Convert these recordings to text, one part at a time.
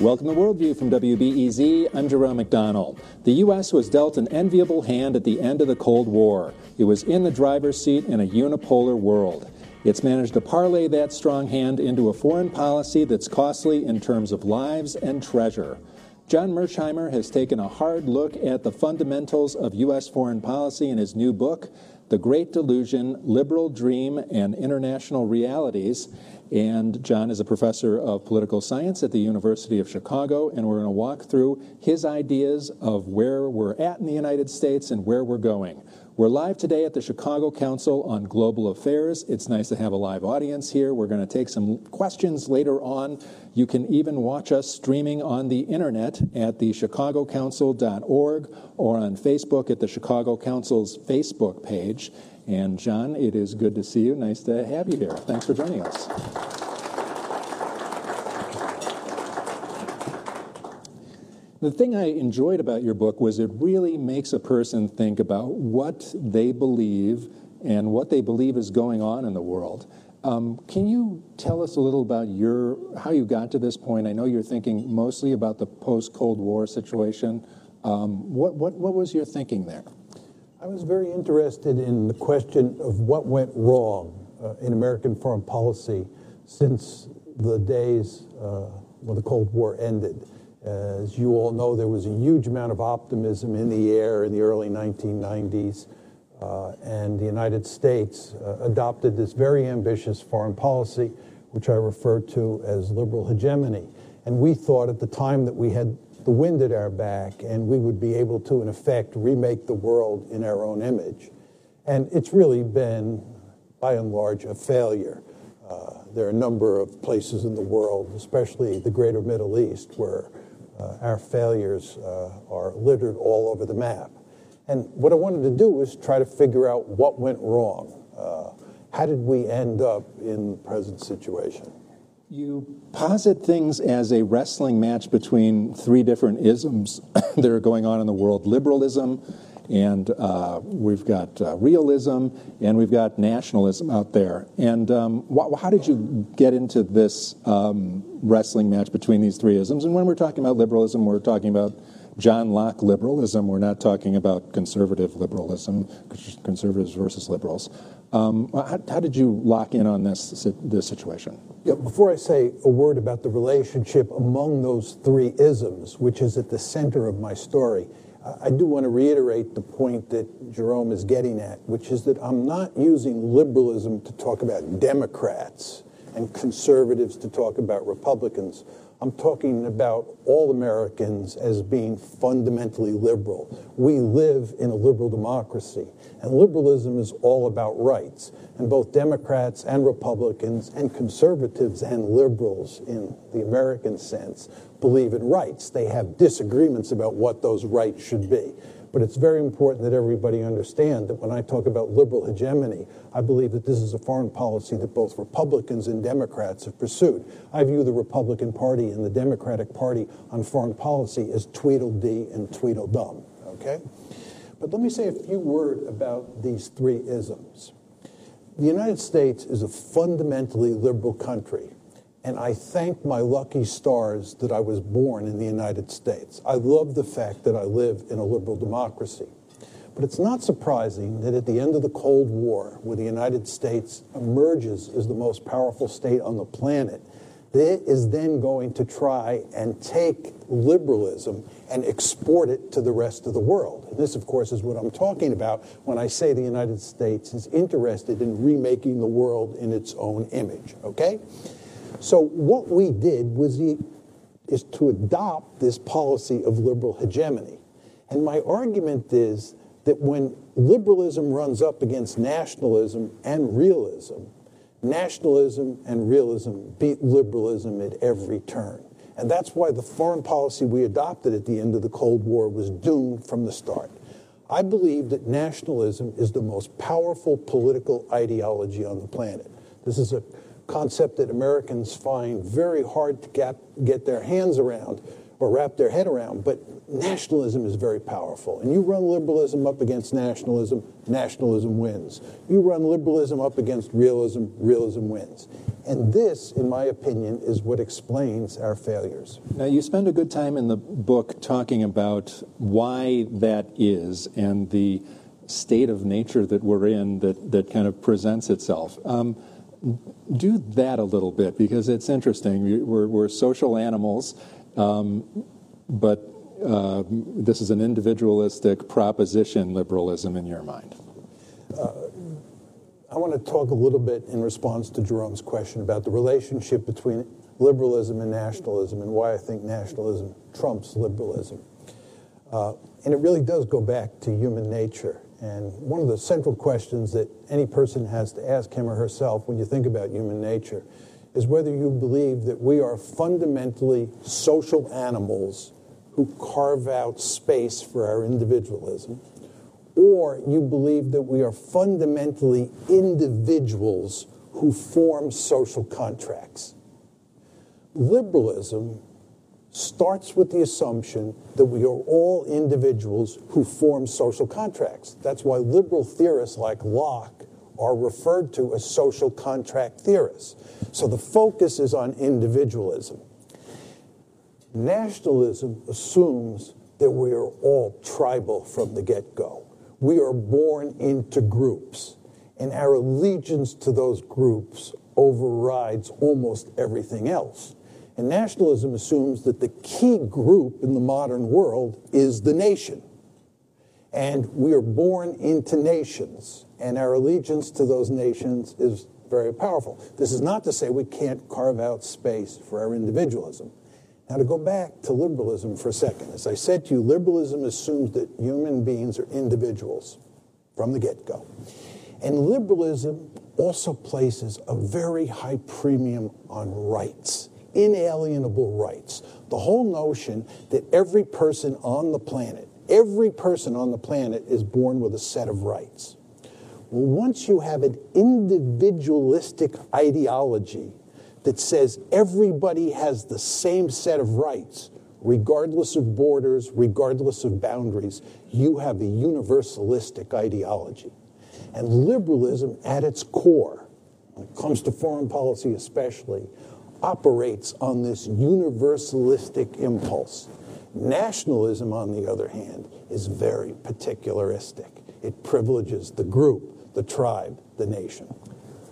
Welcome to Worldview from WBEZ. I'm Jerome McDonnell. The U.S. was dealt an enviable hand at the end of the Cold War. It was in the driver's seat in a unipolar world. It's managed to parlay that strong hand into a foreign policy that's costly in terms of lives and treasure. John Mearsheimer has taken a hard look at the fundamentals of U.S. foreign policy in his new book, The Great Delusion Liberal Dream and International Realities. And John is a professor of political science at the University of Chicago, and we're going to walk through his ideas of where we're at in the United States and where we're going. We're live today at the Chicago Council on Global Affairs. It's nice to have a live audience here. We're going to take some questions later on. You can even watch us streaming on the internet at the chicagocouncil.org or on Facebook at the Chicago Council's Facebook page. And John, it is good to see you. Nice to have you here. Thanks for joining us. The thing I enjoyed about your book was it really makes a person think about what they believe and what they believe is going on in the world. Um, can you tell us a little about your how you got to this point? I know you're thinking mostly about the post Cold War situation. Um, what, what, what was your thinking there? I was very interested in the question of what went wrong uh, in American foreign policy since the days uh, when the Cold War ended. As you all know, there was a huge amount of optimism in the air in the early 1990s, uh, and the United States uh, adopted this very ambitious foreign policy, which I refer to as liberal hegemony. And we thought at the time that we had the wind at our back, and we would be able to, in effect, remake the world in our own image. And it's really been, by and large, a failure. Uh, there are a number of places in the world, especially the greater Middle East, where our failures uh, are littered all over the map. And what I wanted to do was try to figure out what went wrong. Uh, how did we end up in the present situation? You posit things as a wrestling match between three different isms that are going on in the world liberalism, and uh, we've got uh, realism, and we've got nationalism out there. And um, wh- how did you get into this um, wrestling match between these three isms? And when we're talking about liberalism, we're talking about John Locke liberalism. We're not talking about conservative liberalism, conservatives versus liberals. Um, how, how, did you lock in on this this situation? Yeah, before I say a word about the relationship among those three isms, which is at the center of my story, I do want to reiterate the point that Jerome is getting at, which is that I'm not using liberalism to talk about Democrats and conservatives to talk about Republicans. I'm talking about all Americans as being fundamentally liberal. We live in a liberal democracy, and liberalism is all about rights. And both Democrats and Republicans and conservatives and liberals, in the American sense, believe in rights. They have disagreements about what those rights should be. But it's very important that everybody understand that when I talk about liberal hegemony, I believe that this is a foreign policy that both Republicans and Democrats have pursued. I view the Republican Party and the Democratic Party on foreign policy as Tweedledee and Tweedledum, okay? But let me say a few words about these three isms. The United States is a fundamentally liberal country and I thank my lucky stars that I was born in the United States. I love the fact that I live in a liberal democracy. But it's not surprising that at the end of the Cold War, where the United States emerges as the most powerful state on the planet, it is then going to try and take liberalism and export it to the rest of the world. And this, of course, is what I'm talking about when I say the United States is interested in remaking the world in its own image, okay? So what we did was the, is to adopt this policy of liberal hegemony. And my argument is that when liberalism runs up against nationalism and realism, nationalism and realism beat liberalism at every turn. And that's why the foreign policy we adopted at the end of the Cold War was doomed from the start. I believe that nationalism is the most powerful political ideology on the planet. This is a concept that Americans find very hard to get, get their hands around or wrap their head around. But nationalism is very powerful. And you run liberalism up against nationalism, nationalism wins. You run liberalism up against realism, realism wins. And this, in my opinion, is what explains our failures. Now, you spend a good time in the book talking about why that is and the state of nature that we're in that, that kind of presents itself. Um, do that a little bit because it's interesting. We're, we're social animals, um, but uh, this is an individualistic proposition, liberalism, in your mind. Uh, I want to talk a little bit in response to Jerome's question about the relationship between liberalism and nationalism and why I think nationalism trumps liberalism. Uh, and it really does go back to human nature. And one of the central questions that any person has to ask him or herself when you think about human nature is whether you believe that we are fundamentally social animals who carve out space for our individualism or you believe that we are fundamentally individuals who form social contracts. Liberalism starts with the assumption that we are all individuals who form social contracts. That's why liberal theorists like Locke are referred to as social contract theorists. So the focus is on individualism. Nationalism assumes that we are all tribal from the get go we are born into groups, and our allegiance to those groups overrides almost everything else. And nationalism assumes that the key group in the modern world is the nation. And we are born into nations, and our allegiance to those nations is very powerful. This is not to say we can't carve out space for our individualism. Now, to go back to liberalism for a second, as I said to you, liberalism assumes that human beings are individuals from the get go. And liberalism also places a very high premium on rights, inalienable rights. The whole notion that every person on the planet, every person on the planet is born with a set of rights. Well, once you have an individualistic ideology that says everybody has the same set of rights, regardless of borders, regardless of boundaries. You have a universalistic ideology. And liberalism, at its core, when it comes to foreign policy especially, operates on this universalistic impulse. Nationalism, on the other hand, is very particularistic. It privileges the group, the tribe, the nation.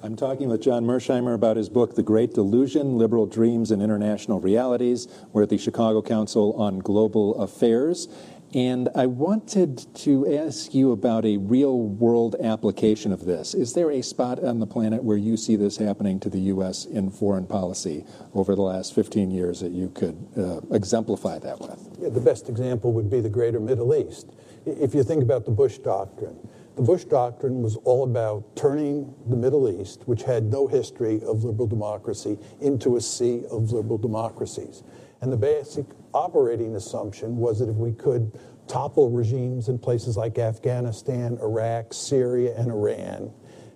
I'm talking with John Mearsheimer about his book, The Great Delusion Liberal Dreams and International Realities. We're at the Chicago Council on Global Affairs. And I wanted to ask you about a real world application of this. Is there a spot on the planet where you see this happening to the U.S. in foreign policy over the last 15 years that you could uh, exemplify that with? Yeah, the best example would be the greater Middle East. If you think about the Bush Doctrine, the Bush Doctrine was all about turning the Middle East, which had no history of liberal democracy, into a sea of liberal democracies. And the basic operating assumption was that if we could topple regimes in places like Afghanistan, Iraq, Syria, and Iran,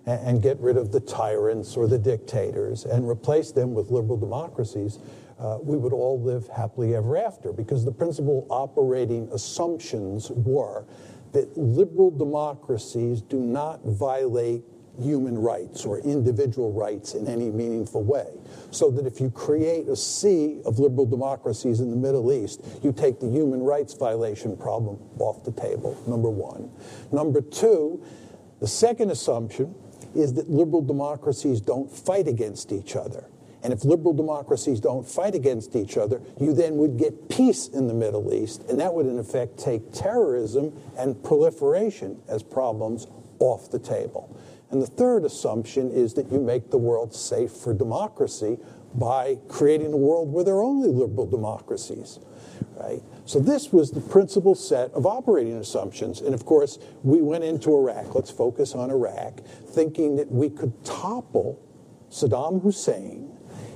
and, get rid of the tyrants or the dictators and replace them with liberal democracies, uh, we would all live happily ever after because the principal operating assumptions were that liberal democracies do not violate human rights or individual rights in any meaningful way. So that if you create a sea of liberal democracies in the Middle East, you take the human rights violation problem off the table, number one. Number two, the second assumption is that liberal democracies don't fight against each other. And if liberal democracies don't fight against each other, you then would get peace in the Middle East, and that would in effect take terrorism and proliferation as problems off the table. And the third assumption is that you make the world safe for democracy by creating a world where there are only liberal democracies, right? So this was the principal set of operating assumptions. And of course, we went into Iraq, let's focus on Iraq, thinking that we could topple Saddam Hussein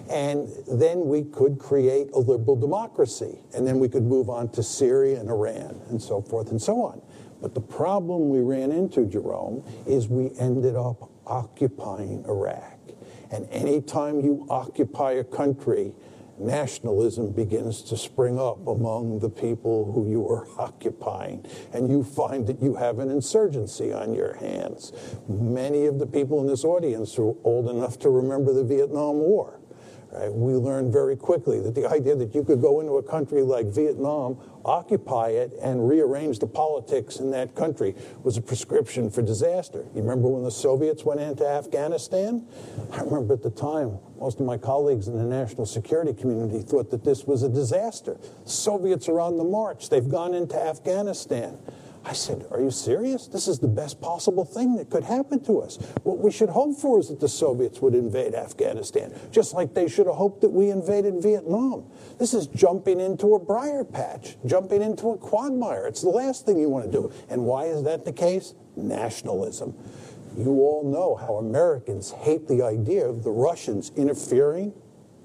and then we could create a liberal democracy. And then we could move on to Syria and Iran and so forth and so on. But the problem we ran into, Jerome, is we ended up occupying Iraq. And anytime you occupy a country, nationalism begins to spring up among the people who you are occupying, and you find that you have an insurgency on your hands. Many of the people in this audience are old enough to remember the Vietnam War. Right? We learned very quickly that the idea that you could go into a country like Vietnam, occupy it, and rearrange the politics in that country was a prescription for disaster. You remember when the Soviets went into Afghanistan? I remember at the time, most of my colleagues in the national security community thought that this was a disaster. Soviets are on the march, they've gone into Afghanistan. I said, Are you serious? This is the best possible thing that could happen to us. What we should hope for is that the Soviets would invade Afghanistan, just like they should have hoped that we invaded Vietnam. This is jumping into a briar patch, jumping into a quagmire. It's the last thing you want to do. And why is that the case? Nationalism. You all know how Americans hate the idea of the Russians interfering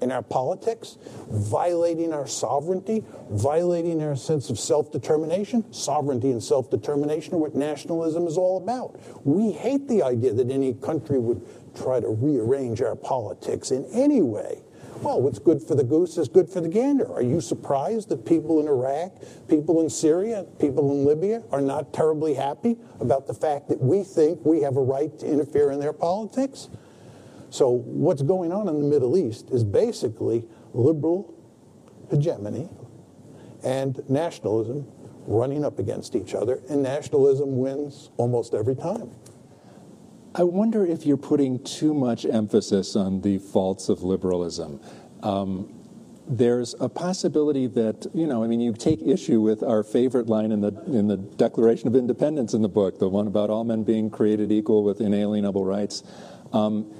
in our politics, violating our sovereignty, violating our sense of self determination. Sovereignty and self determination are what nationalism is all about. We hate the idea that any country would try to rearrange our politics in any way. Well, what's good for the goose is good for the gander. Are you surprised that people in Iraq, people in Syria, people in Libya are not terribly happy about the fact that we think we have a right to interfere in their politics? So, what's going on in the Middle East is basically liberal hegemony and nationalism running up against each other, and nationalism wins almost every time. I wonder if you're putting too much emphasis on the faults of liberalism. Um, there's a possibility that you know, I mean, you take issue with our favorite line in the in the Declaration of Independence in the book, the one about all men being created equal with inalienable rights. Um,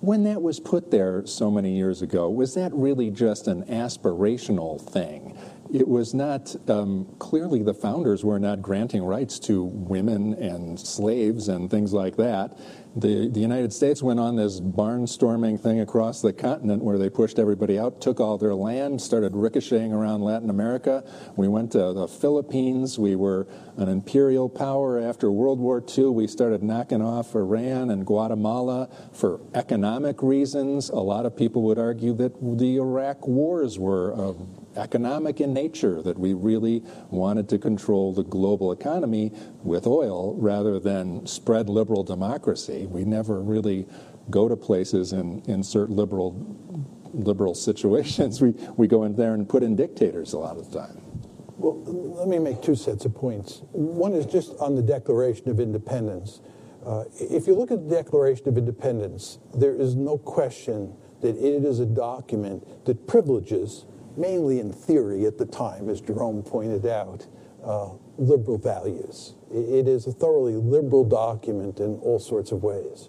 when that was put there so many years ago, was that really just an aspirational thing? It was not, um, clearly, the founders were not granting rights to women and slaves and things like that the, the United States went on this barnstorming thing across the continent where they pushed everybody out, took all their land, started ricocheting around Latin America. We went to the Philippines. We were an imperial power after World War II. We started knocking off Iran and Guatemala for economic reasons. A lot of people would argue that the Iraq wars were economic in nature, that we really wanted to control the global economy with oil rather than spread liberal democracy. We never really go to places and insert liberal liberal situations. We, we go in there and put in dictators a lot of the time. Well, let me make two sets of points. One is just on the Declaration of Independence. Uh, if you look at the Declaration of Independence, there is no question that it is a document that privileges mainly in theory at the time, as Jerome pointed out, uh, liberal values. It is a thoroughly liberal document in all sorts of ways.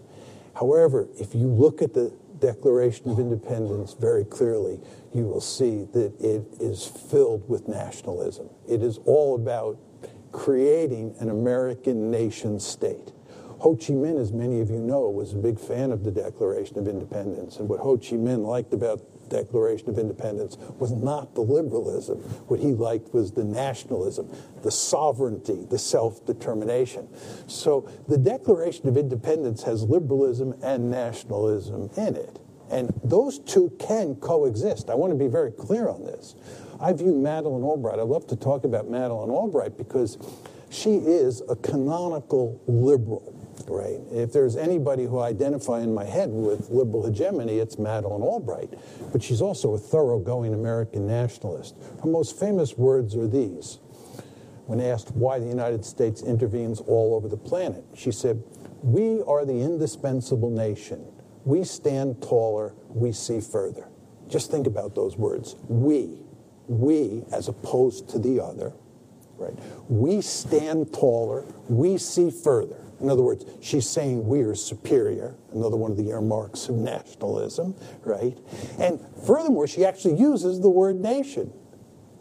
However, if you look at the Declaration of Independence very clearly, you will see that it is filled with nationalism. It is all about creating an American nation state. Ho Chi Minh, as many of you know, was a big fan of the Declaration of Independence. And what Ho Chi Minh liked about Declaration of Independence was not the liberalism. What he liked was the nationalism, the sovereignty, the self determination. So the Declaration of Independence has liberalism and nationalism in it. And those two can coexist. I want to be very clear on this. I view Madeleine Albright, I love to talk about Madeleine Albright because she is a canonical liberal If there's anybody who I identify in my head with liberal hegemony, it's Madeleine Albright. But she's also a thoroughgoing American nationalist. Her most famous words are these. When asked why the United States intervenes all over the planet, she said, We are the indispensable nation. We stand taller, we see further. Just think about those words. We, we, as opposed to the other, right? We stand taller, we see further. In other words, she's saying we are superior, another one of the earmarks of nationalism, right? And furthermore, she actually uses the word nation.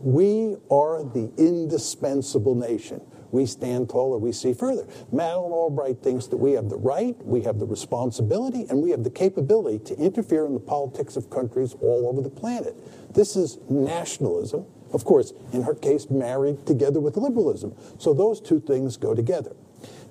We are the indispensable nation. We stand taller, we see further. Madeleine Albright thinks that we have the right, we have the responsibility, and we have the capability to interfere in the politics of countries all over the planet. This is nationalism, of course, in her case, married together with liberalism. So those two things go together.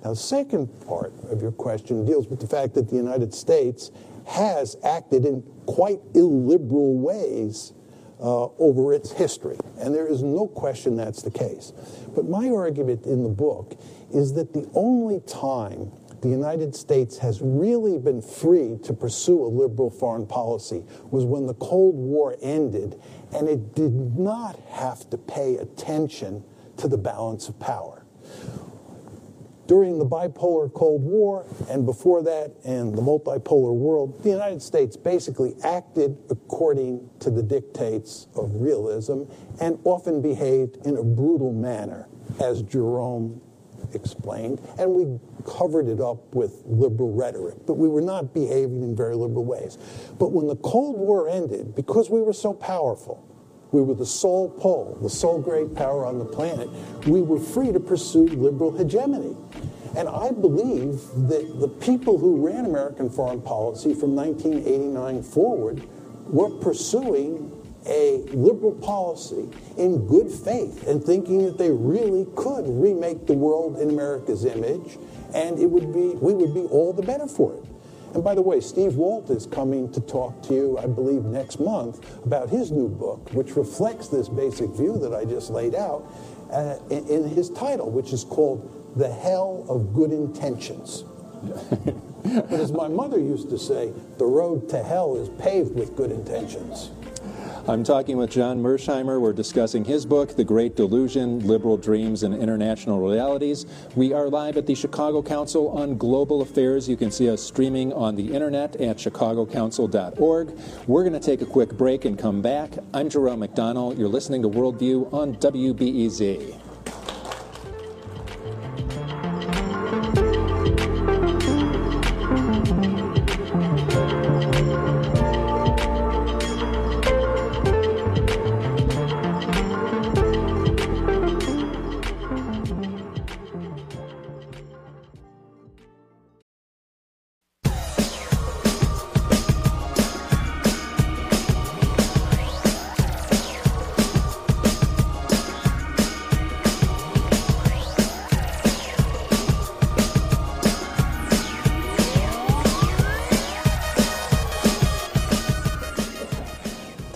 Now, the second part of your question deals with the fact that the United States has acted in quite illiberal ways uh, over its history. And there is no question that's the case. But my argument in the book is that the only time the United States has really been free to pursue a liberal foreign policy was when the Cold War ended and it did not have to pay attention to the balance of power. During the bipolar Cold War and before that in the multipolar world, the United States basically acted according to the dictates of realism and often behaved in a brutal manner, as Jerome explained, and we covered it up with liberal rhetoric, but we were not behaving in very liberal ways. But when the Cold War ended, because we were so powerful, we were the sole pole, the sole great power on the planet. We were free to pursue liberal hegemony. And I believe that the people who ran American foreign policy from 1989 forward were pursuing a liberal policy in good faith and thinking that they really could remake the world in America's image and it would be we would be all the better for it. And by the way, Steve Walt is coming to talk to you, I believe, next month about his new book, which reflects this basic view that I just laid out uh, in, in his title, which is called The Hell of Good Intentions. but as my mother used to say, the road to hell is paved with good intentions. I'm talking with John Mearsheimer. We're discussing his book, The Great Delusion Liberal Dreams and International Realities. We are live at the Chicago Council on Global Affairs. You can see us streaming on the internet at chicagocouncil.org. We're going to take a quick break and come back. I'm Jerome McDonnell. You're listening to Worldview on WBEZ.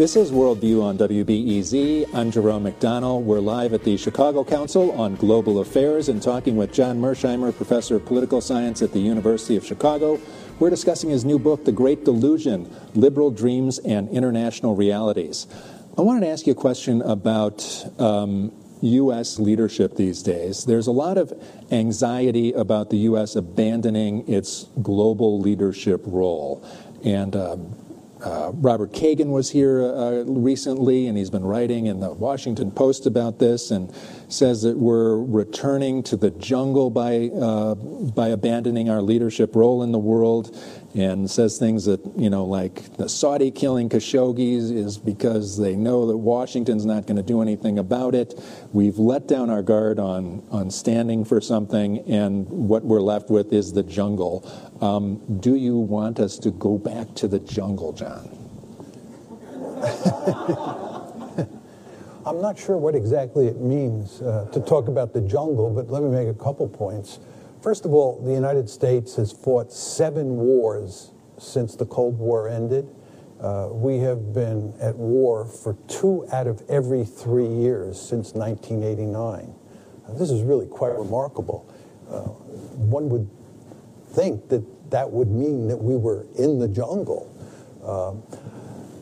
This is Worldview on WBEZ. I'm Jerome McDonnell. We're live at the Chicago Council on Global Affairs and talking with John Mearsheimer, professor of political science at the University of Chicago. We're discussing his new book, The Great Delusion Liberal Dreams and International Realities. I wanted to ask you a question about um, U.S. leadership these days. There's a lot of anxiety about the U.S. abandoning its global leadership role. And um, uh, Robert Kagan was here uh, recently, and he's been writing in the Washington Post about this, and says that we're returning to the jungle by uh, by abandoning our leadership role in the world, and says things that you know, like the Saudi killing Khashoggis is because they know that Washington's not going to do anything about it. We've let down our guard on on standing for something, and what we're left with is the jungle. Um, do you want us to go back to the jungle, John? I'm not sure what exactly it means uh, to talk about the jungle, but let me make a couple points. First of all, the United States has fought seven wars since the Cold War ended. Uh, we have been at war for two out of every three years since 1989. Uh, this is really quite remarkable. Uh, one would think that that would mean that we were in the jungle. Um,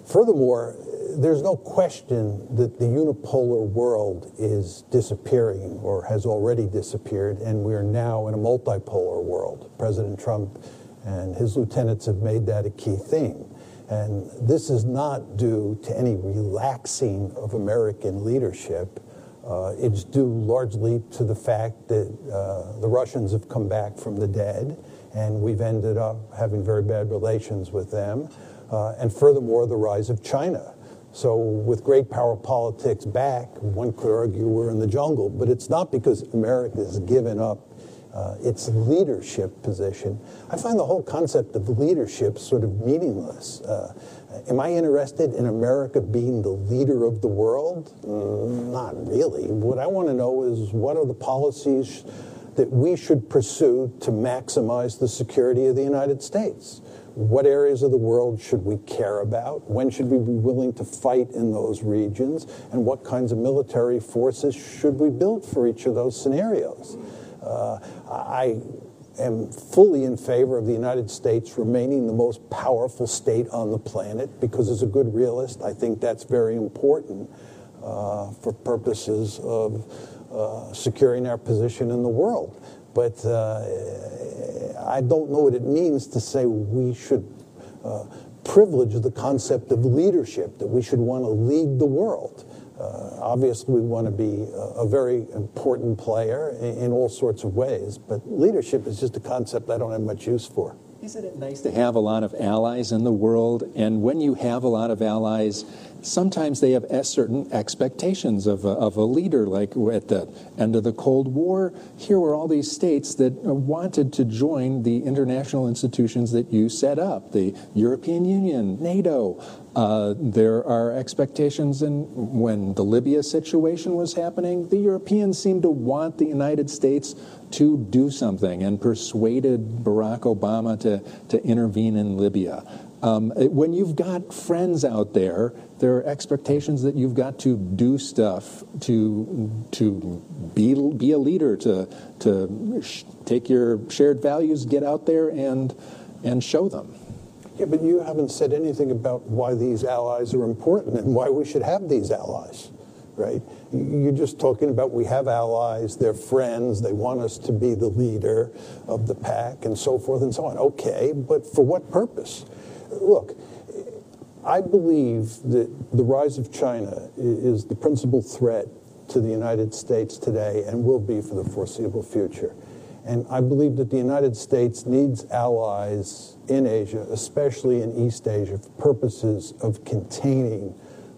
furthermore, there's no question that the unipolar world is disappearing or has already disappeared, and we are now in a multipolar world. President Trump and his lieutenants have made that a key theme. And this is not due to any relaxing of American leadership. Uh, it's due largely to the fact that uh, the Russians have come back from the dead, and we've ended up having very bad relations with them. Uh, and furthermore, the rise of China. So, with great power politics back, one could argue we're in the jungle, but it's not because America has given up uh, its leadership position. I find the whole concept of leadership sort of meaningless. Uh, am I interested in America being the leader of the world? Mm, not really. What I want to know is what are the policies that we should pursue to maximize the security of the United States? What areas of the world should we care about? When should we be willing to fight in those regions? And what kinds of military forces should we build for each of those scenarios? Uh, I am fully in favor of the United States remaining the most powerful state on the planet because, as a good realist, I think that's very important uh, for purposes of uh, securing our position in the world. But uh, I don't know what it means to say we should uh, privilege the concept of leadership, that we should want to lead the world. Uh, obviously, we want to be a, a very important player in, in, all sorts of ways, but leadership is just a concept I don't have much use for. Isn't it nice to have a lot of allies in the world? And when you have a lot of allies, sometimes they have certain expectations of a, of a leader. Like at the end of the Cold War, here were all these states that wanted to join the international institutions that you set up the European Union, NATO. Uh, there are expectations in when the Libya situation was happening, the Europeans seemed to want the United States to do something and persuaded Barack Obama to, to intervene in Libya. Um, when you've got friends out there, there are expectations that you've got to do stuff to to be be a leader, to to sh- take your shared values, get out there and and show them. Yeah, but you haven't said anything about why these allies are important and why we should have these allies, right? You're just talking about we have allies, they're friends, they want us to be the leader of the pack and so forth and so on. Okay, but for what purpose? Look, I believe that the rise of China is the principal threat to the United States today and will be for the foreseeable future. And I believe that the United States needs allies in Asia, especially in East Asia, for purposes of containing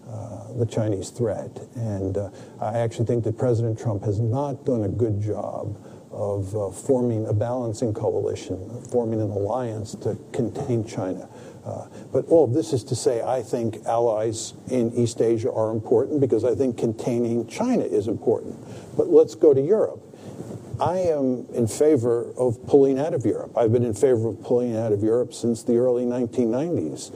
uh, the Chinese threat. And uh, I actually think that President Trump has not done a good job of uh, forming a balancing coalition, forming an alliance to contain China. Uh, but all of this is to say, I think allies in East Asia are important because I think containing China is important. But let's go to Europe. I am in favor of pulling out of Europe. I've been in favor of pulling out of Europe since the early 1990s.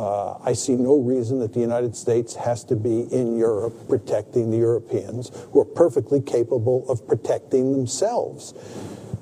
Uh, I see no reason that the United States has to be in Europe protecting the Europeans who are perfectly capable of protecting themselves.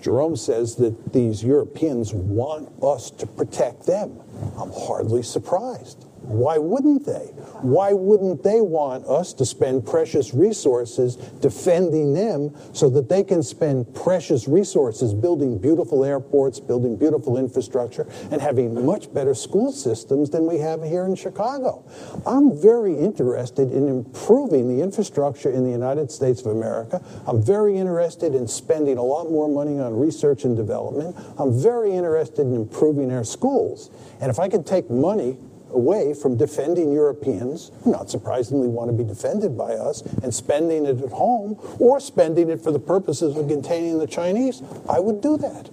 Jerome says that these Europeans want us to protect them. I'm hardly surprised. Why wouldn't they? Why wouldn't they want us to spend precious resources defending them so that they can spend precious resources building beautiful airports, building beautiful infrastructure, and having much better school systems than we have here in Chicago? I'm very interested in improving the infrastructure in the United States of America. I'm very interested in spending a lot more money on research and development. I'm very interested in improving our schools. And if I could take money away from defending Europeans, who not surprisingly want to be defended by us, and spending it at home, or spending it for the purposes of containing the Chinese, I would do that.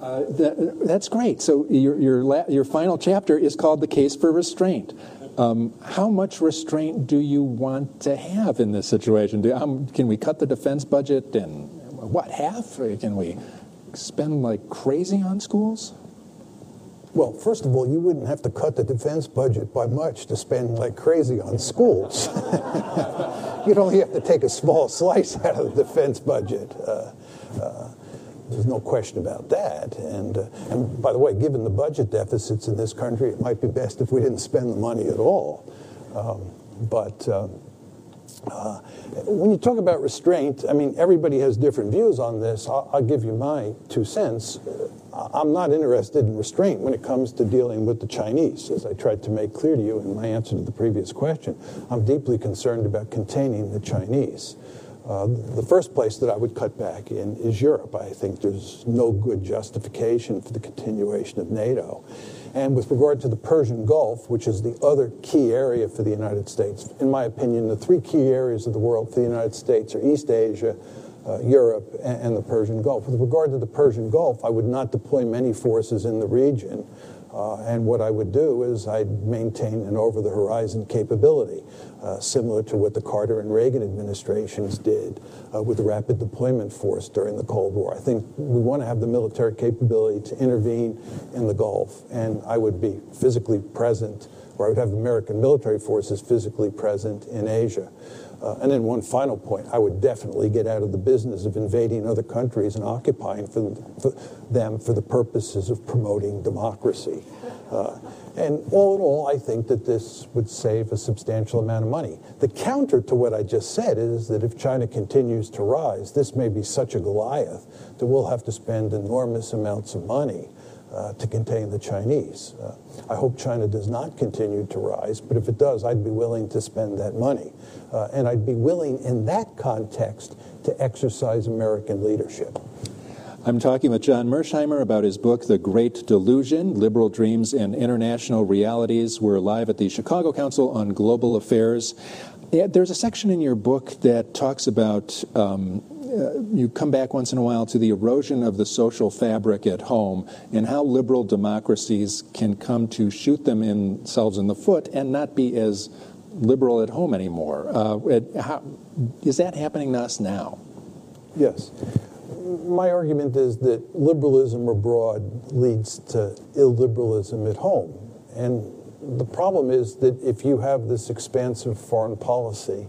Uh, that, that's great. So your, your, la- your final chapter is called The Case for Restraint. Um, how much restraint do you want to have in this situation? Do, um, can we cut the defense budget and what, half? Can we spend like crazy on schools? Well, first of all, you wouldn't have to cut the defense budget by much to spend like crazy on schools. You'd only have to take a small slice out of the defense budget. Uh, uh, there's no question about that. And, uh, and, by the way, given the budget deficits in this country, it might be best if we didn't spend the money at all. Um, but uh, uh, when you talk about restraint, I mean, everybody has different views on this. I'll, I'll give you my two cents. I'm not interested in restraint when it comes to dealing with the Chinese, as I tried to make clear to you in my answer to the previous question. I'm deeply concerned about containing the Chinese. Uh, the first place that I would cut back in is Europe. I think there's no good justification for the continuation of NATO. And with regard to the Persian Gulf, which is the other key area for the United States, in my opinion, the three key areas of the world for the United States are East Asia, uh, Europe and, and, the Persian Gulf. With regard to the Persian Gulf, I would not deploy many forces in the region. Uh, and what I would do is I'd maintain an over the horizon capability, uh, similar to what the Carter and Reagan administrations did uh, with the Rapid Deployment Force during the Cold War. I think we want to have the military capability to intervene in the Gulf, and I would be physically present, or I would have American military forces physically present in Asia. Uh, and then one final point, I would definitely get out of the business of invading other countries and occupying for, for them for the purposes of promoting democracy. Uh, and all in all, I think that this would save a substantial amount of money. The counter to what I just said is that if China continues to rise, this may be such a Goliath that we'll have to spend enormous amounts of money uh, to contain the Chinese. Uh, I hope China does not continue to rise, but if it does, I'd be willing to spend that money. Uh, and I'd be willing, in that context, to exercise American leadership. I'm talking with John Mearsheimer about his book, The Great Delusion Liberal Dreams and International Realities. We're live at the Chicago Council on Global Affairs. There's a section in your book that talks about um, uh, you come back once in a while to the erosion of the social fabric at home and how liberal democracies can come to shoot themselves in the foot and not be as liberal at home anymore. Uh, how, is that happening to us now? Yes. My argument is that liberalism abroad leads to illiberalism at home. And the problem is that if you have this expansive foreign policy,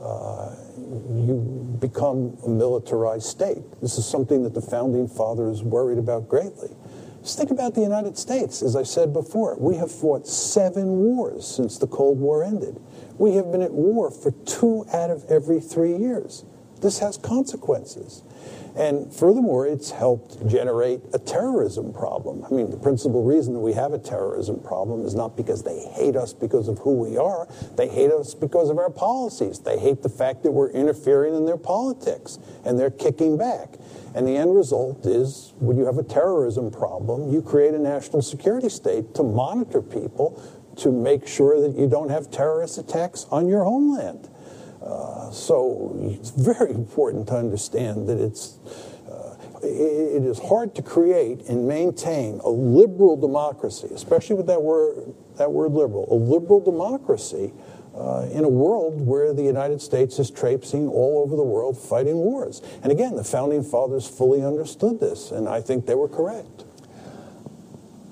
uh, you become a militarized state. This is something that the founding fathers worried about greatly. Just think about the United States. As I said before, we have fought seven wars since the Cold War ended. We have been at war for two out of every three years. This has consequences. And furthermore, it's helped generate a terrorism problem. I mean, the principal reason that we have a terrorism problem is not because they hate us because of who we are, they hate us because of our policies. They hate the fact that we're interfering in their politics and they're kicking back. And the end result is when you have a terrorism problem, you create a national security state to monitor people to make sure that you don't have terrorist attacks on your homeland. So it's very important to understand that it's uh, it is hard to create and maintain a liberal democracy, especially with that word that word liberal, a liberal democracy uh, in a world where the United States is traipsing all over the world fighting wars. And again, the founding fathers fully understood this, and I think they were correct.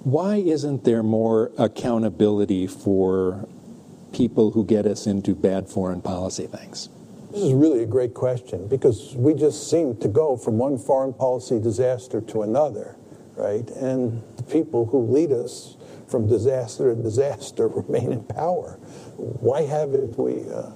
Why isn't there more accountability for people who get us into bad foreign policy things? This is really a great question because we just seem to go from one foreign policy disaster to another, right? And the people who lead us from disaster to disaster remain in power. Why haven't we uh,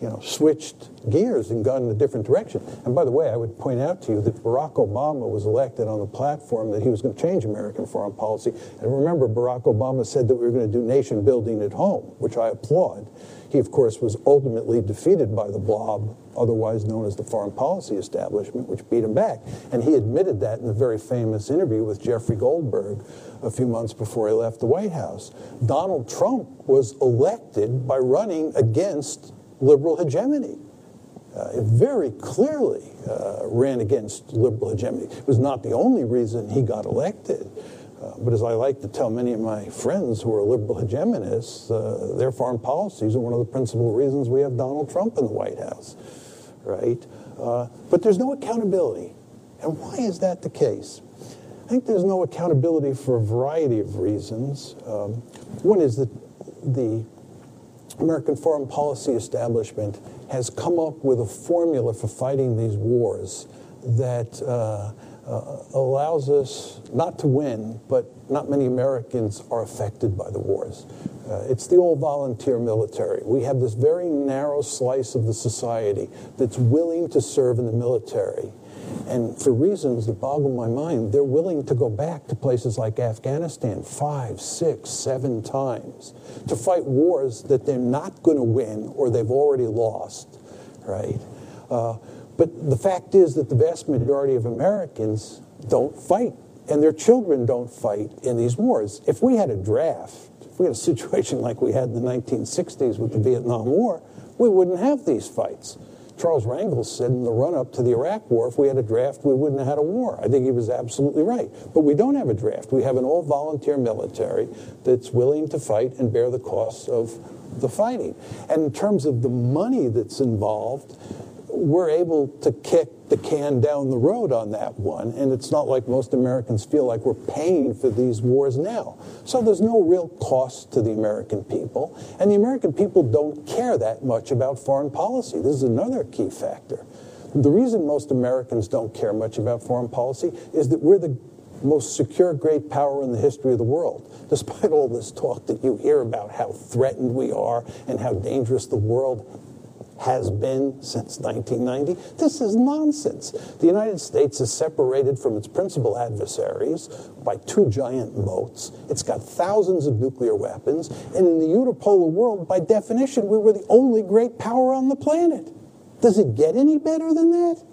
you know, switched gears and gone in a different direction. And by the way, I would point out to you that Barack Obama was elected on the platform that he was going to change American foreign policy. And remember, Barack Obama said that we were going to do nation building at home, which I applaud. He, of course, was ultimately defeated by the blob, otherwise known as the Foreign Policy Establishment, which beat him back. And he admitted that in a very famous interview with Jeffrey Goldberg a few months before he left the White House. Donald Trump was elected by running against liberal hegemony. Uh, it very clearly uh, ran against liberal hegemony. It was not the only reason he got elected. Uh, but as I like to tell many of my friends who are liberal hegemonists, uh, their foreign policies are one of the principal reasons we have Donald Trump in the White House, right? Uh, but there's no accountability. And why is that the case? I think there's no accountability for a variety of reasons. Um, one is that the American foreign policy establishment has come up with a formula for fighting these wars that uh, uh, allows us not to win, but not many Americans are affected by the wars. Uh, it's the all volunteer military. We have this very narrow slice of the society that's willing to serve in the military. And for reasons that boggle my mind, they're willing to go back to places like Afghanistan five, six, seven times to fight wars that they're not going to win or they've already lost, right? Uh, but the fact is that the vast majority of Americans don't fight, and their children don't fight in these wars. If we had a draft, if we had a situation like we had in the 1960s with the Vietnam War, we wouldn't have these fights. Charles Rangel said in the run up to the Iraq War, if we had a draft, we wouldn't have had a war. I think he was absolutely right. But we don't have a draft. We have an all volunteer military that's willing to fight and bear the costs of the fighting. And in terms of the money that's involved, we're able to kick the can down the road on that one. And it's not like most Americans feel like we're paying for these wars now. So there's no real cost to the American people. And the American people don't care that much about foreign policy. This is another key factor. The reason most Americans don't care much about foreign policy is that we're the most secure great power in the history of the world. Despite all this talk that you hear about how threatened we are and how dangerous the world has been since 1990. This is nonsense. The United States is separated from its principal adversaries by two giant moats. It's got thousands of nuclear weapons. And in the unipolar world, by definition, we were the only great power on the planet. Does it get any better than that?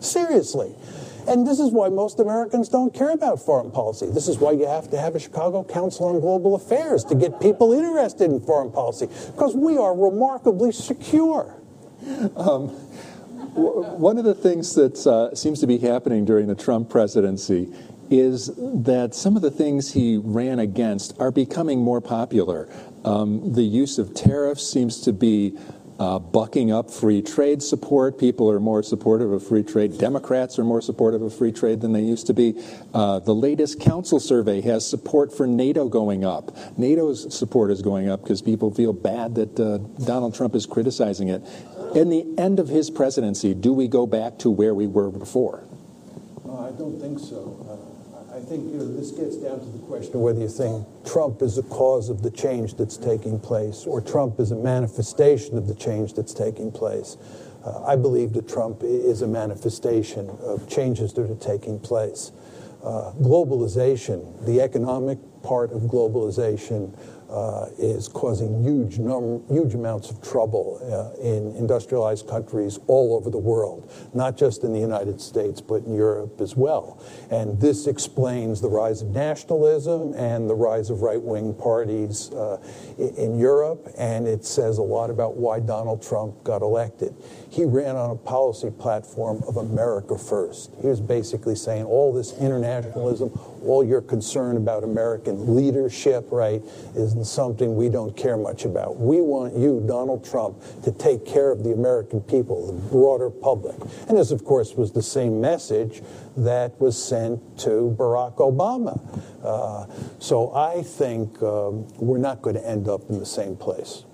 Seriously. And this is why most Americans don't care about foreign policy. This is why you have to have a Chicago Council on Global Affairs to get people interested in foreign policy, because we are remarkably secure. Um, one of the things that uh, seems to be happening during the Trump presidency is that some of the things he ran against are becoming more popular. Um, the use of tariffs seems to be uh, bucking up free trade support. People are more supportive of free trade. Democrats are more supportive of free trade than they used to be. Uh, the latest council survey has support for NATO going up. NATO's support is going up because people feel bad that uh, Donald Trump is criticizing it. In the end of his presidency, do we go back to where we were before? I don't think so. Uh, I think you know, this gets down to the question of whether you think Trump is a cause of the change that's taking place or Trump is a manifestation of the change that's taking place. Uh, I believe that Trump is a manifestation of changes that are taking place. Uh, globalization, the economic part of globalization, uh, is causing huge, num- huge amounts of trouble uh, in industrialized countries all over the world, not just in the United States, but in Europe as well. And this explains the rise of nationalism and the rise of right wing parties uh, in Europe, and it says a lot about why Donald Trump got elected. He ran on a policy platform of America first. He was basically saying all this internationalism, all your concern about American leadership, right, isn't something we don't care much about. We want you, Donald Trump, to take care of the American people, the broader public. And this, of course, was the same message that was sent to Barack Obama. Uh, so I think um, we're not going to end up in the same place.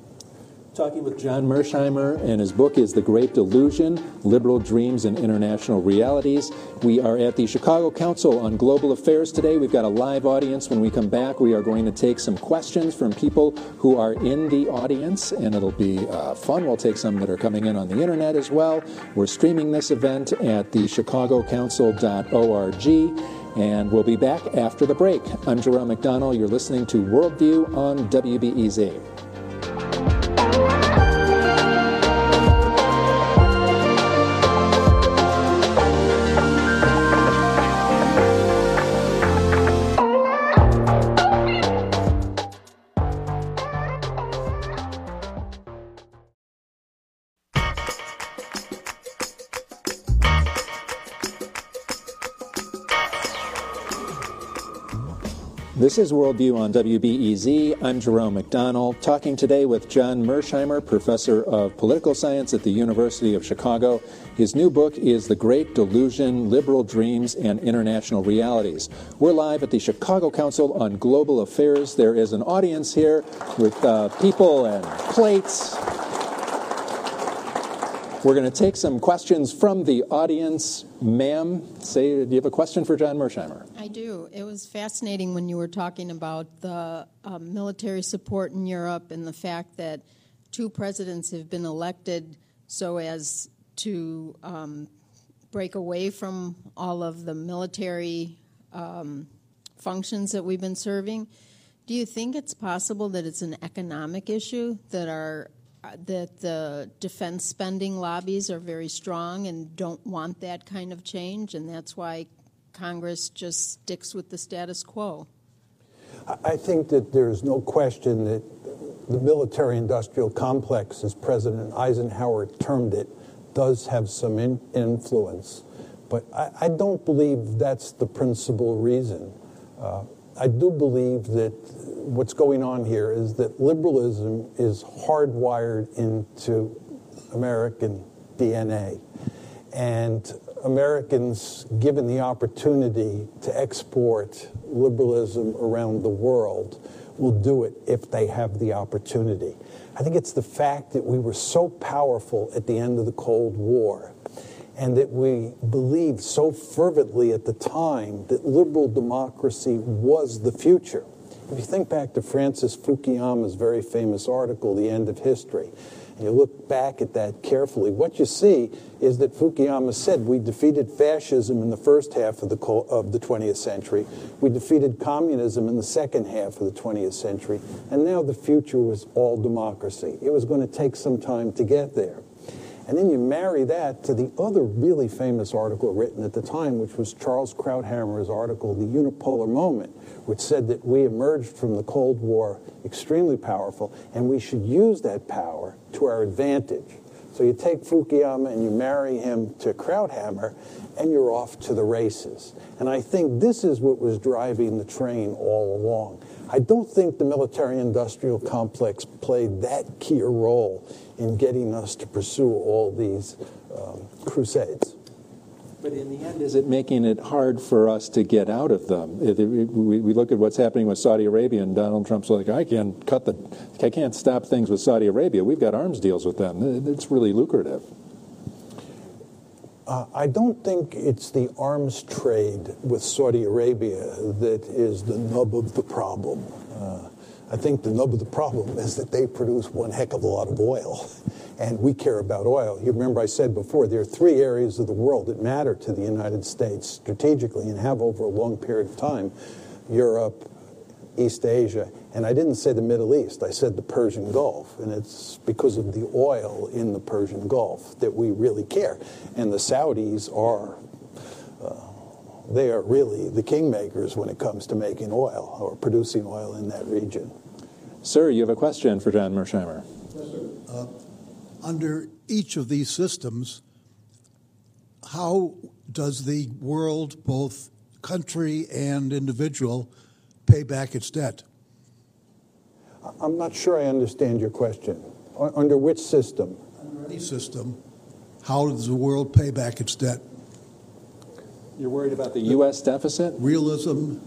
Talking with John Mearsheimer, and his book is The Great Delusion Liberal Dreams and International Realities. We are at the Chicago Council on Global Affairs today. We've got a live audience. When we come back, we are going to take some questions from people who are in the audience, and it'll be uh, fun. We'll take some that are coming in on the internet as well. We're streaming this event at the chicagocouncil.org. And we'll be back after the break. I'm Jerome McDonnell. You're listening to Worldview on WBEZ. This is Worldview on WBEZ. I'm Jerome McDonnell, talking today with John Mearsheimer, professor of political science at the University of Chicago. His new book is The Great Delusion Liberal Dreams and International Realities. We're live at the Chicago Council on Global Affairs. There is an audience here with uh, people and plates. We're going to take some questions from the audience. Ma'am, say, do you have a question for John Mearsheimer? I do. It was fascinating when you were talking about the um, military support in Europe and the fact that two presidents have been elected so as to um, break away from all of the military um, functions that we've been serving. Do you think it's possible that it's an economic issue that our that the defense spending lobbies are very strong and don't want that kind of change, and that's why Congress just sticks with the status quo. I think that there's no question that the military industrial complex, as President Eisenhower termed it, does have some in influence, but I, I, don't believe that's the principal reason. Uh, I do believe that what's going on here is that liberalism is hardwired into American DNA. And Americans, given the opportunity to export liberalism around the world, will do it if they have the opportunity. I think it's the fact that we were so powerful at the end of the Cold War and that we believed so fervently at the time that liberal democracy was the future. If you think back to Francis Fukuyama's very famous article, The End of History, and you look back at that carefully, what you see is that Fukuyama said we defeated fascism in the first half of the, of the 20th century, we defeated communism in the second half of the 20th century, and now the future was all democracy. It was going to take some time to get there. And then you marry that to the other really famous article written at the time, which was Charles Krauthammer's article, The Unipolar Moment, which said that we emerged from the Cold War extremely powerful, and we should use that power to our advantage. So you take Fukuyama and you marry him to Krauthammer, and you're off to the races. And I think this is what was driving the train all along. I don't think the military industrial complex played that key a role in getting us to pursue all these um, crusades. But in the end, is it making it hard for us to get out of them? We look at what's happening with Saudi Arabia, and Donald Trump's like, I can't cut the, I can't stop things with Saudi Arabia. We've got arms deals with them. It's really lucrative. Uh, I don't think it's the arms trade with Saudi Arabia that is the nub of the problem. Uh, I think the nub of the problem is that they produce one heck of a lot of oil, and we care about oil. You remember I said before there are three areas of the world that matter to the United States strategically and have over a long period of time Europe, East Asia, and I didn't say the Middle East, I said the Persian Gulf. And it's because of the oil in the Persian Gulf that we really care. And the Saudis are they are really the kingmakers when it comes to making oil or producing oil in that region. Sir, you have a question for John Mearsheimer. Yes, sir. Uh, under each of these systems, how does the world, both country and individual, pay back its debt? I'm not sure I understand your question. Under which system? Under any system, how does the world pay back its debt? You're worried about the U.S. deficit? Realism.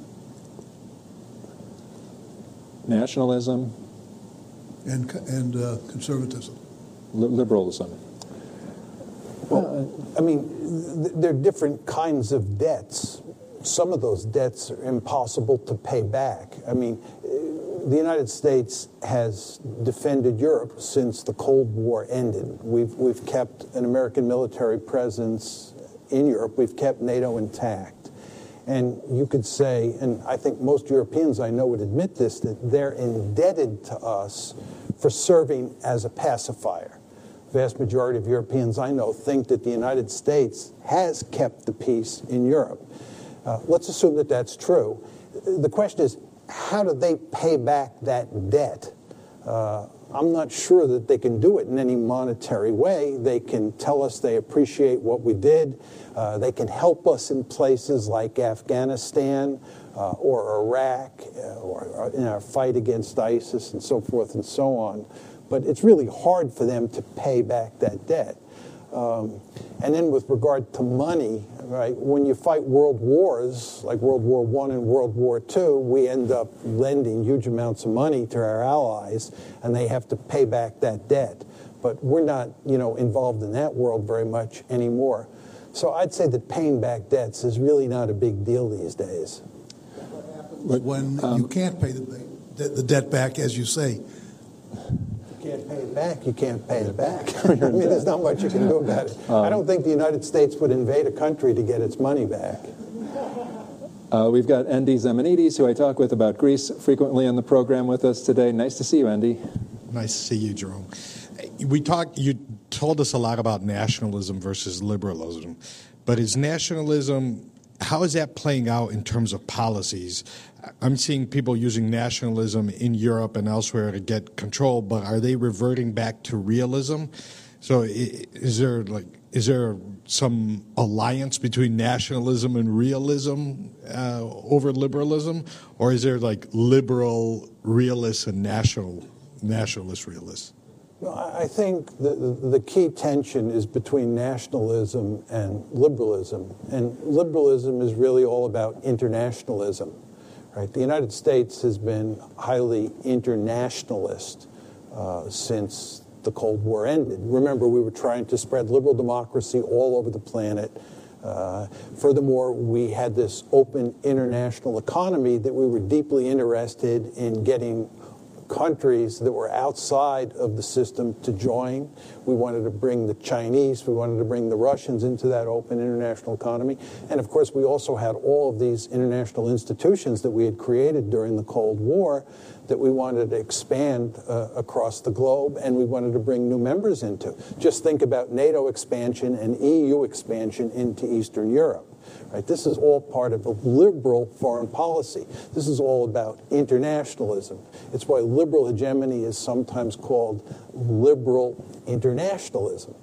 Nationalism. And, and uh, conservatism. liberalism. Well, I mean, th- there are different kinds of debts. Some of those debts are impossible to pay back. I mean, eh, the United States has defended Europe since the Cold War ended. We've, we've kept an American military presence in Europe. We've kept NATO intact. And you could say, and I think most Europeans I know would admit this, that they're indebted to us for serving as a pacifier. The vast majority of Europeans I know think that the United States has kept the peace in Europe. Uh, let's assume that that's true. The question is, how do they pay back that debt? Uh, I'm not sure that they can do it in any monetary way. They can tell us they appreciate what we did. Uh, they can help us in places like Afghanistan uh, or Iraq uh, or in our fight against ISIS and so forth and so on. But it's really hard for them to pay back that debt. Um, and then with regard to money, right, when you fight world wars, like World War I and World War II, we end up lending huge amounts of money to our allies, and they have to pay back that debt. But we're not, you know, involved in that world very much anymore. So I'd say that paying back debts is really not a big deal these days. But when um, you can't pay the, the debt back, as you say, can't pay it back, you can't pay it back. I mean, there's not much you can do about it. Um, I don't think the United States would invade a country to get its money back. Uh, we've got Endy Zemenides, who I talk with about Greece frequently on the program with us today. Nice to see you, Endy. Nice to see you, Jerome. We talked. You told us a lot about nationalism versus liberalism, but is nationalism how is that playing out in terms of policies? I'm seeing people using nationalism in Europe and elsewhere to get control, but are they reverting back to realism? So is there like is there some alliance between nationalism and realism uh, over liberalism, or is there like liberal realists and national nationalist realists? I think the, the key tension is between nationalism and liberalism. And liberalism is really all about internationalism. Right? The United States has been highly internationalist uh, since the Cold War ended. Remember, we were trying to spread liberal democracy all over the planet. Uh, furthermore, we had this open international economy that we were deeply interested in getting countries that were outside of the system to join. We wanted to bring the Chinese, we wanted to bring the Russians into that open international economy. And of course, we also had all of these international institutions that we had created during the Cold War that we wanted to expand uh, across the globe and we wanted to bring new members into. Just think about NATO expansion and EU expansion into Eastern Europe. Right? This is all part of a liberal foreign policy. This is all about internationalism. It's why liberal hegemony is sometimes called liberal internationalism.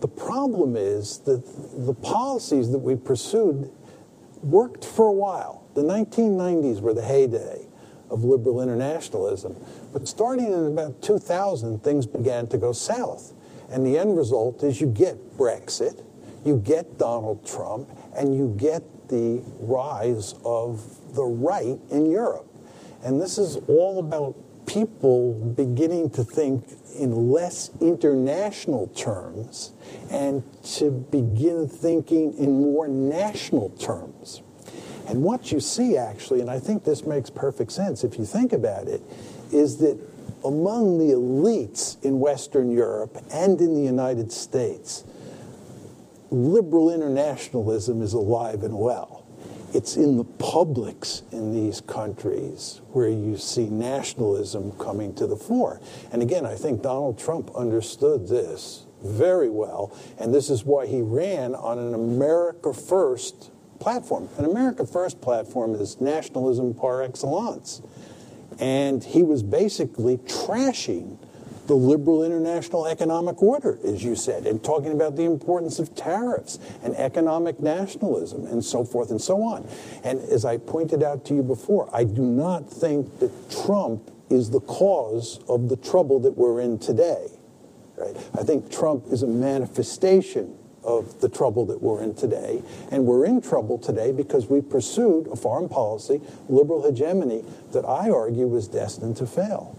The problem is that the policies that we pursued worked for a while. The 1990s were the heyday of liberal internationalism. But starting in about 2000, things began to go south. And the end result is you get Brexit, you get Donald Trump, and you get the rise of the right in Europe. And this is all about people beginning to think in less international terms and to begin thinking in more national terms. And what you see, actually, and I think this makes perfect sense if you think about it, is that among the elites in Western Europe and in the United States, liberal internationalism is alive and well. It's in the publics in these countries where you see nationalism coming to the fore. And again, I think Donald Trump understood this very well, and this is why he ran on an America First platform. An America First platform is nationalism par excellence. And he was basically trashing the liberal international economic order, as you said, and talking about the importance of tariffs and economic nationalism and so forth and so on. And as I pointed out to you before, I do not think that Trump is the cause of the trouble that we're in today. Right? I think Trump is a manifestation of the trouble that we're in today. And we're in trouble today because we pursued a foreign policy, liberal hegemony, that I argue was destined to fail.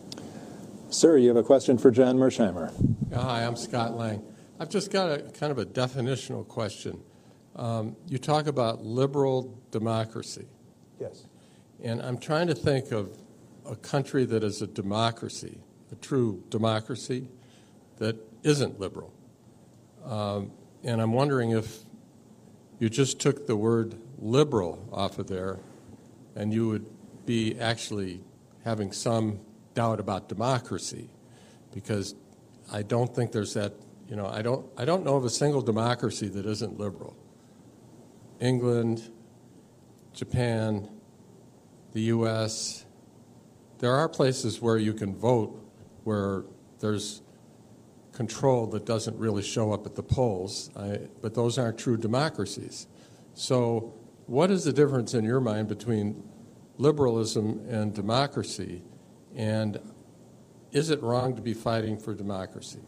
Sir, you have a question for John Mearsheimer. Hi, I'm Scott Lang. I've just got a kind of a definitional question. Um, you talk about liberal democracy. Yes. And I'm trying to think of a country that is a democracy, a true democracy, that isn't liberal. Um, and I'm wondering if you just took the word liberal off of there and you would be actually having some doubt about democracy because I don't think there's that, you know, I don't, I don't know of a single democracy that isn't liberal. England, Japan, the U.S., there are places where you can vote where there's control that doesn't really show up at the polls, I, but those aren't true democracies. So, what is the difference in your mind between liberalism and democracy? And is it wrong to be fighting for democracy?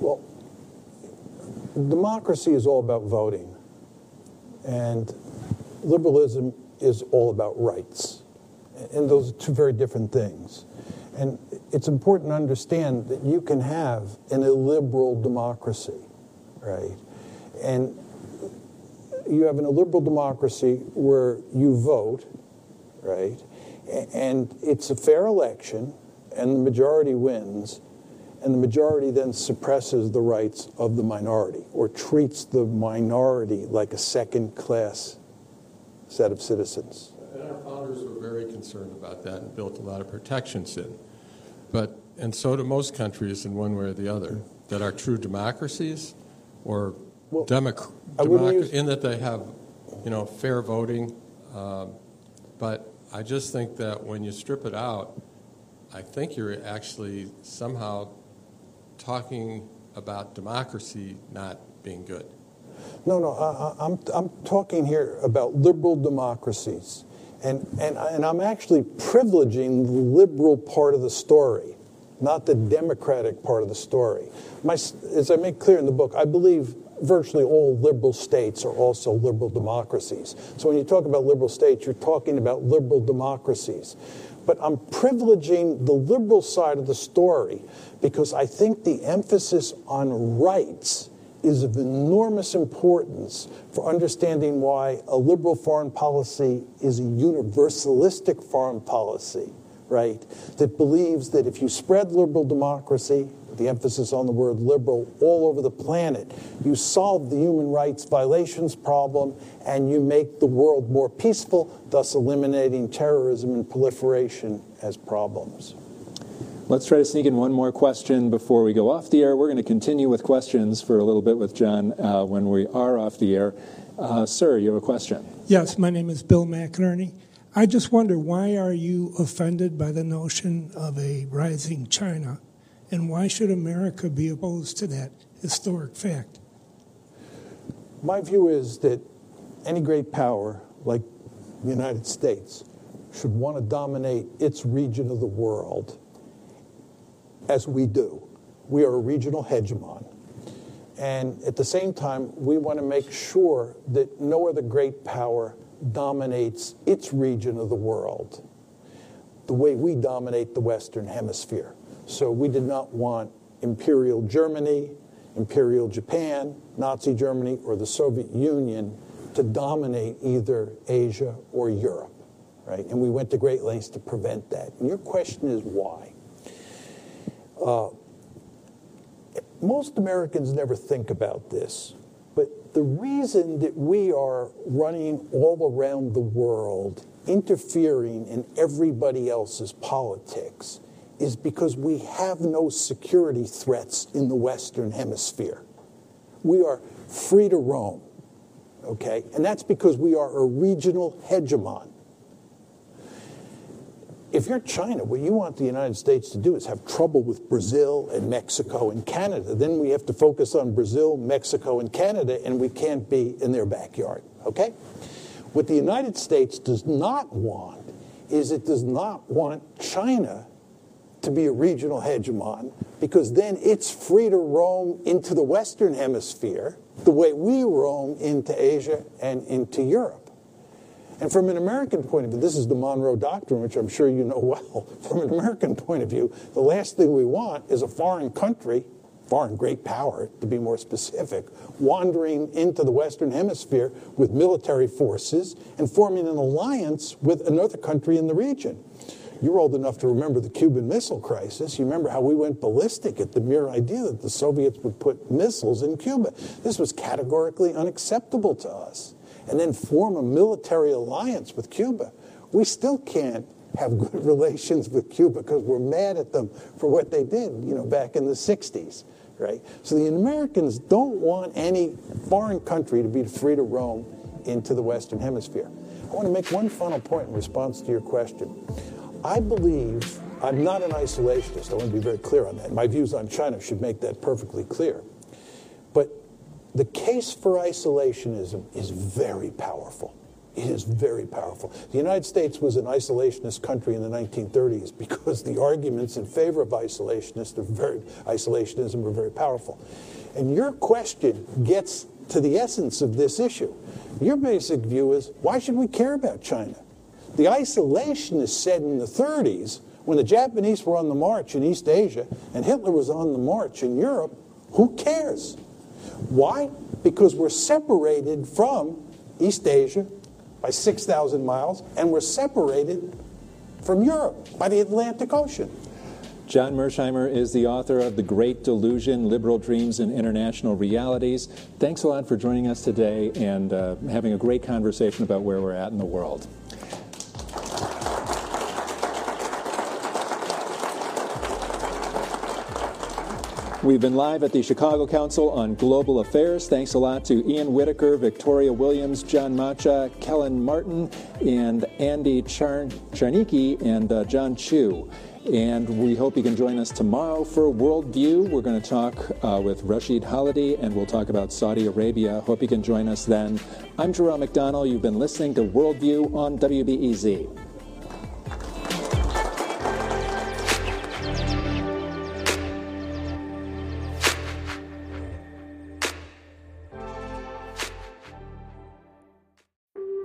Well, democracy is all about voting, and liberalism is all about rights. And those are two very different things. And it's important to understand that you can have an illiberal democracy, right? And you have an illiberal democracy where you vote, right? And it's a fair election, and the majority wins, and the majority then suppresses the rights of the minority or treats the minority like a second class set of citizens. And our founders were very concerned about that and built a lot of protections in. But, and so do most countries in one way or the other, that are true democracies or well, democ- democ- in that they have, you know, fair voting. Um, but I just think that when you strip it out, I think you're actually somehow talking about democracy not being good. No, no, I, I'm, I'm talking here about liberal democracies. And, and, and I'm actually privileging the liberal part of the story, not the democratic part of the story. My, as I make clear in the book, I believe virtually all liberal states are also liberal democracies. So when you talk about liberal states, you're talking about liberal democracies. But I'm privileging the liberal side of the story because I think the emphasis on rights is of enormous importance for understanding why a liberal foreign policy is a universalistic foreign policy, right? That believes that if you spread liberal democracy, the emphasis on the word liberal, all over the planet, you solve the human rights violations problem and you make the world more peaceful, thus eliminating terrorism and proliferation as problems. Let's try to sneak in one more question before we go off the air. We're going to continue with questions for a little bit with John uh, when we are off the air. Uh, sir, you have a question? Yes, my name is Bill McInerney. I just wonder why are you offended by the notion of a rising China, and why should America be opposed to that historic fact? My view is that any great power, like the United States, should want to dominate its region of the world as we do. We are a regional hegemon. And at the same time, we want to make sure that no other great power dominates its region of the world the way we dominate the Western Hemisphere. So we did not want Imperial Germany, Imperial Japan, Nazi Germany, or the Soviet Union to dominate either Asia or Europe, right? And we went to great lengths to prevent that. And your question is why? Uh, most Americans never think about this, but the reason that we are running all around the world, interfering in everybody else's politics, is because we have no security threats in the Western Hemisphere. We are free to roam, okay? And that's because we are a regional hegemon if you're China, what you want the United States to do is have trouble with Brazil and Mexico and Canada. Then we have to focus on Brazil, Mexico, and Canada, and we can't be in their backyard. Okay? What the United States does not want is it does not want China to be a regional hegemon because then it's free to roam into the Western Hemisphere the way we roam into Asia and into Europe. And from an American point of view, this is the Monroe Doctrine, which I'm sure you know well. From an American point of view, the last thing we want is a foreign country, foreign great power to be more specific, wandering into the Western Hemisphere with military forces and forming an alliance with another country in the region. You're old enough to remember the Cuban Missile Crisis. You remember how we went ballistic at the mere idea that the Soviets would put missiles in Cuba. This was categorically unacceptable to us and then form a military alliance with Cuba, we still can't have good relations with Cuba because we're mad at them for what they did, you know, back in the 60s, right? So the Americans don't want any foreign country to be free to roam into the Western Hemisphere. I want to make one final point in response to your question. I believe I'm not an isolationist. I want to be very clear on that. My views on China should make that perfectly clear. But the case for isolationism is very powerful. It is very powerful. The United States was an isolationist country in the 1930s because the arguments in favor of isolationist are very, isolationism were very powerful. And your question gets to the essence of this issue. Your basic view is why should we care about China? The isolationists said in the 30s, when the Japanese were on the march in East Asia and Hitler was on the march in Europe, who cares? Why? Because we're separated from East Asia by 6,000 miles, and we're separated from Europe by the Atlantic Ocean. John Mearsheimer is the author of The Great Delusion Liberal Dreams and International Realities. Thanks a lot for joining us today and uh, having a great conversation about where we're at in the world. We've been live at the Chicago Council on Global Affairs. Thanks a lot to Ian Whitaker, Victoria Williams, John Macha, Kellen Martin, and Andy Char- and uh, John Chu. And we hope you can join us tomorrow for Worldview. We're going to talk uh, with Rashid Holiday and we'll talk about Saudi Arabia. Hope you can join us then. I'm Jerome McDonnell. You've been listening to Worldview on WBEZ.